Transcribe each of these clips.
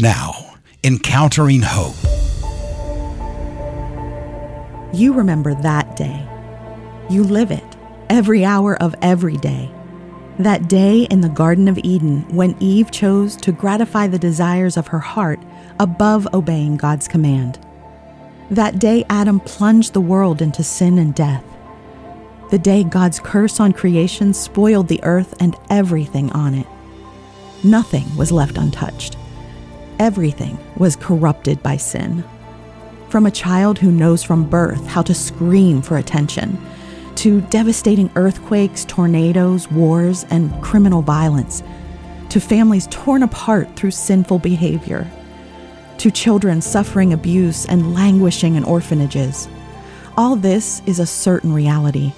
Now, encountering hope. You remember that day. You live it every hour of every day. That day in the Garden of Eden when Eve chose to gratify the desires of her heart above obeying God's command. That day Adam plunged the world into sin and death. The day God's curse on creation spoiled the earth and everything on it. Nothing was left untouched. Everything was corrupted by sin. From a child who knows from birth how to scream for attention, to devastating earthquakes, tornadoes, wars, and criminal violence, to families torn apart through sinful behavior, to children suffering abuse and languishing in orphanages. All this is a certain reality.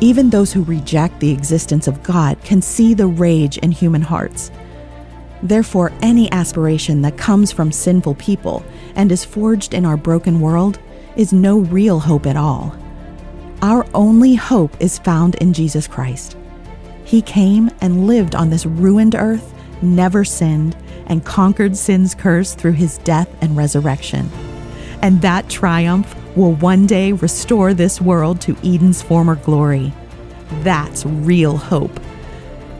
Even those who reject the existence of God can see the rage in human hearts. Therefore, any aspiration that comes from sinful people and is forged in our broken world is no real hope at all. Our only hope is found in Jesus Christ. He came and lived on this ruined earth, never sinned, and conquered sin's curse through his death and resurrection. And that triumph will one day restore this world to Eden's former glory. That's real hope.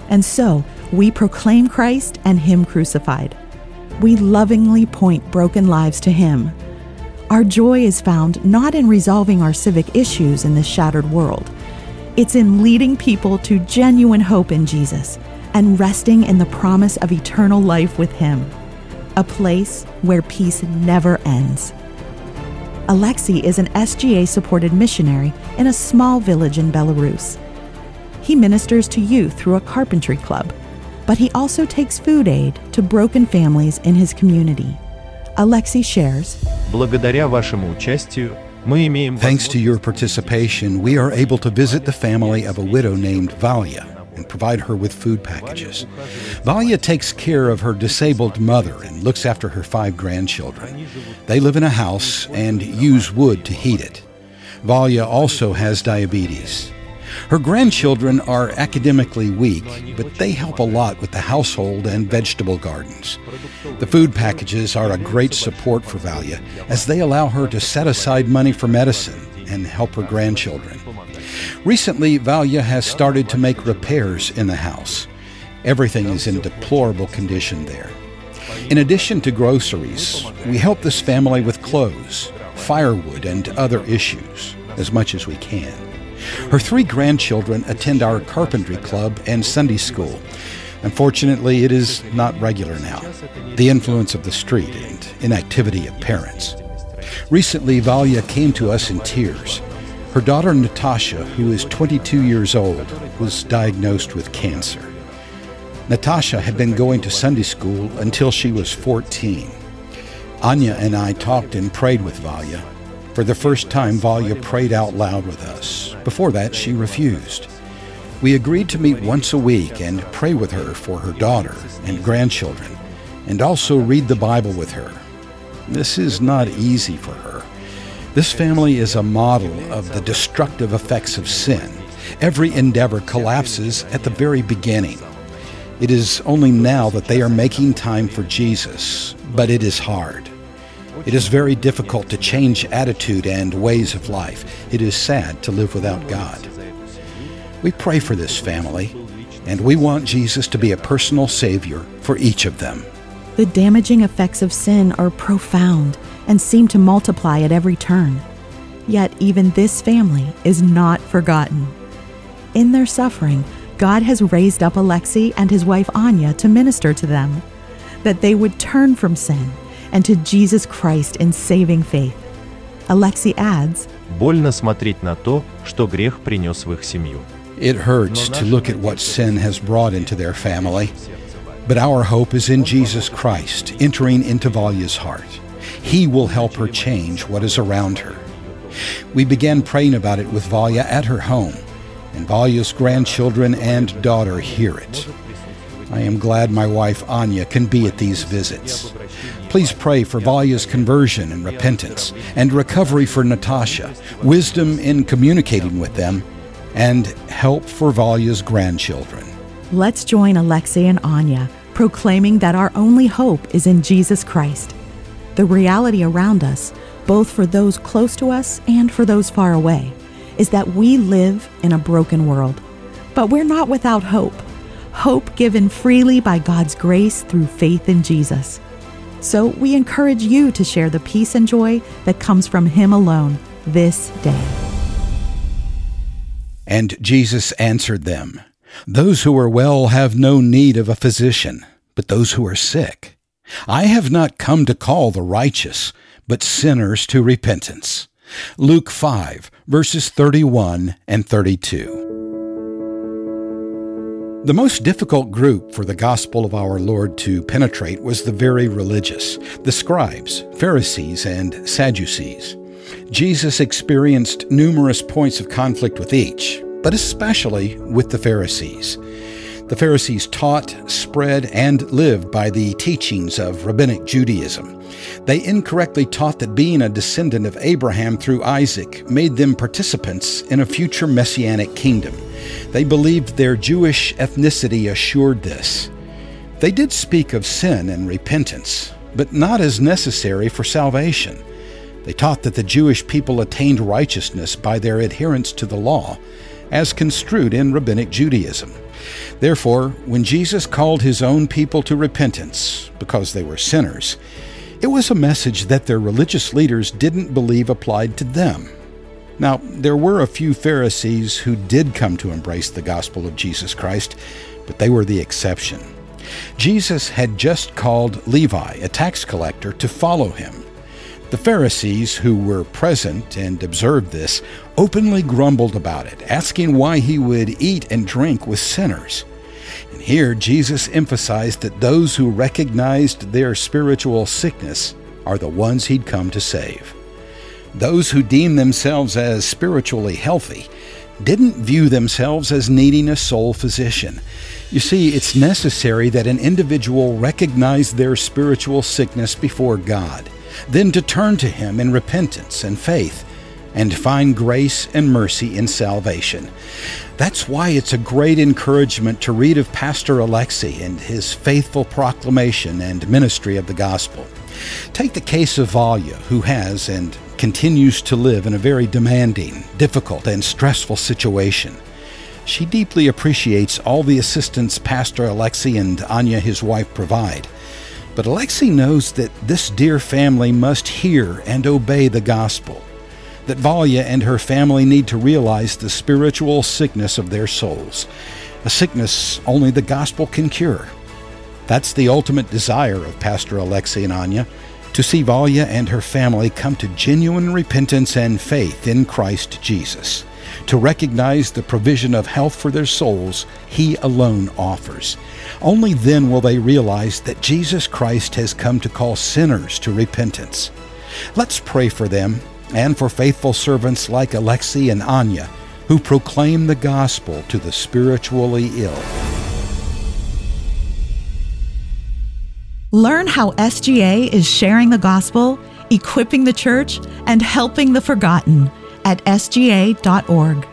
And so, we proclaim Christ and Him crucified. We lovingly point broken lives to Him. Our joy is found not in resolving our civic issues in this shattered world, it's in leading people to genuine hope in Jesus and resting in the promise of eternal life with Him, a place where peace never ends. Alexei is an SGA supported missionary in a small village in Belarus. He ministers to youth through a carpentry club but he also takes food aid to broken families in his community. Alexei shares, Thanks to your participation, we are able to visit the family of a widow named Valia and provide her with food packages. Valia takes care of her disabled mother and looks after her five grandchildren. They live in a house and use wood to heat it. Valia also has diabetes. Her grandchildren are academically weak, but they help a lot with the household and vegetable gardens. The food packages are a great support for Valia, as they allow her to set aside money for medicine and help her grandchildren. Recently, Valia has started to make repairs in the house. Everything is in deplorable condition there. In addition to groceries, we help this family with clothes, firewood, and other issues as much as we can. Her three grandchildren attend our carpentry club and Sunday school. Unfortunately, it is not regular now. The influence of the street and inactivity of parents. Recently, Valia came to us in tears. Her daughter Natasha, who is 22 years old, was diagnosed with cancer. Natasha had been going to Sunday school until she was 14. Anya and I talked and prayed with Valia. For the first time, Valia prayed out loud with us. Before that, she refused. We agreed to meet once a week and pray with her for her daughter and grandchildren, and also read the Bible with her. This is not easy for her. This family is a model of the destructive effects of sin. Every endeavor collapses at the very beginning. It is only now that they are making time for Jesus, but it is hard. It is very difficult to change attitude and ways of life. It is sad to live without God. We pray for this family, and we want Jesus to be a personal Savior for each of them. The damaging effects of sin are profound and seem to multiply at every turn. Yet, even this family is not forgotten. In their suffering, God has raised up Alexei and his wife Anya to minister to them, that they would turn from sin and to Jesus Christ in saving faith. Alexei adds, Больно смотреть на то, что грех принес в их семью. It hurts to look at what sin has brought into their family. But our hope is in Jesus Christ entering into Valya's heart. He will help her change what is around her. We began praying about it with Valya at her home, and Valya's grandchildren and daughter hear it. I am glad my wife Anya can be at these visits. Please pray for Valya's conversion and repentance, and recovery for Natasha, wisdom in communicating with them, and help for Valya's grandchildren. Let's join Alexei and Anya proclaiming that our only hope is in Jesus Christ. The reality around us, both for those close to us and for those far away, is that we live in a broken world. But we're not without hope. Hope given freely by God's grace through faith in Jesus. So we encourage you to share the peace and joy that comes from Him alone this day. And Jesus answered them Those who are well have no need of a physician, but those who are sick. I have not come to call the righteous, but sinners to repentance. Luke 5, verses 31 and 32. The most difficult group for the gospel of our Lord to penetrate was the very religious, the scribes, Pharisees, and Sadducees. Jesus experienced numerous points of conflict with each, but especially with the Pharisees. The Pharisees taught, spread, and lived by the teachings of rabbinic Judaism. They incorrectly taught that being a descendant of Abraham through Isaac made them participants in a future messianic kingdom. They believed their Jewish ethnicity assured this. They did speak of sin and repentance, but not as necessary for salvation. They taught that the Jewish people attained righteousness by their adherence to the law, as construed in Rabbinic Judaism. Therefore, when Jesus called his own people to repentance, because they were sinners, it was a message that their religious leaders didn't believe applied to them. Now, there were a few Pharisees who did come to embrace the gospel of Jesus Christ, but they were the exception. Jesus had just called Levi, a tax collector, to follow him. The Pharisees, who were present and observed this, openly grumbled about it, asking why he would eat and drink with sinners. And here Jesus emphasized that those who recognized their spiritual sickness are the ones he'd come to save. Those who deem themselves as spiritually healthy didn't view themselves as needing a soul physician. You see, it's necessary that an individual recognize their spiritual sickness before God, then to turn to Him in repentance and faith, and find grace and mercy in salvation. That's why it's a great encouragement to read of Pastor Alexei and his faithful proclamation and ministry of the gospel. Take the case of Valia, who has and continues to live in a very demanding, difficult, and stressful situation. She deeply appreciates all the assistance Pastor Alexei and Anya, his wife, provide. But Alexei knows that this dear family must hear and obey the gospel, that Valia and her family need to realize the spiritual sickness of their souls, a sickness only the gospel can cure. That's the ultimate desire of Pastor Alexei and Anya to see Valya and her family come to genuine repentance and faith in Christ Jesus, to recognize the provision of health for their souls He alone offers. Only then will they realize that Jesus Christ has come to call sinners to repentance. Let's pray for them and for faithful servants like Alexei and Anya who proclaim the gospel to the spiritually ill. Learn how SGA is sharing the gospel, equipping the church, and helping the forgotten at sga.org.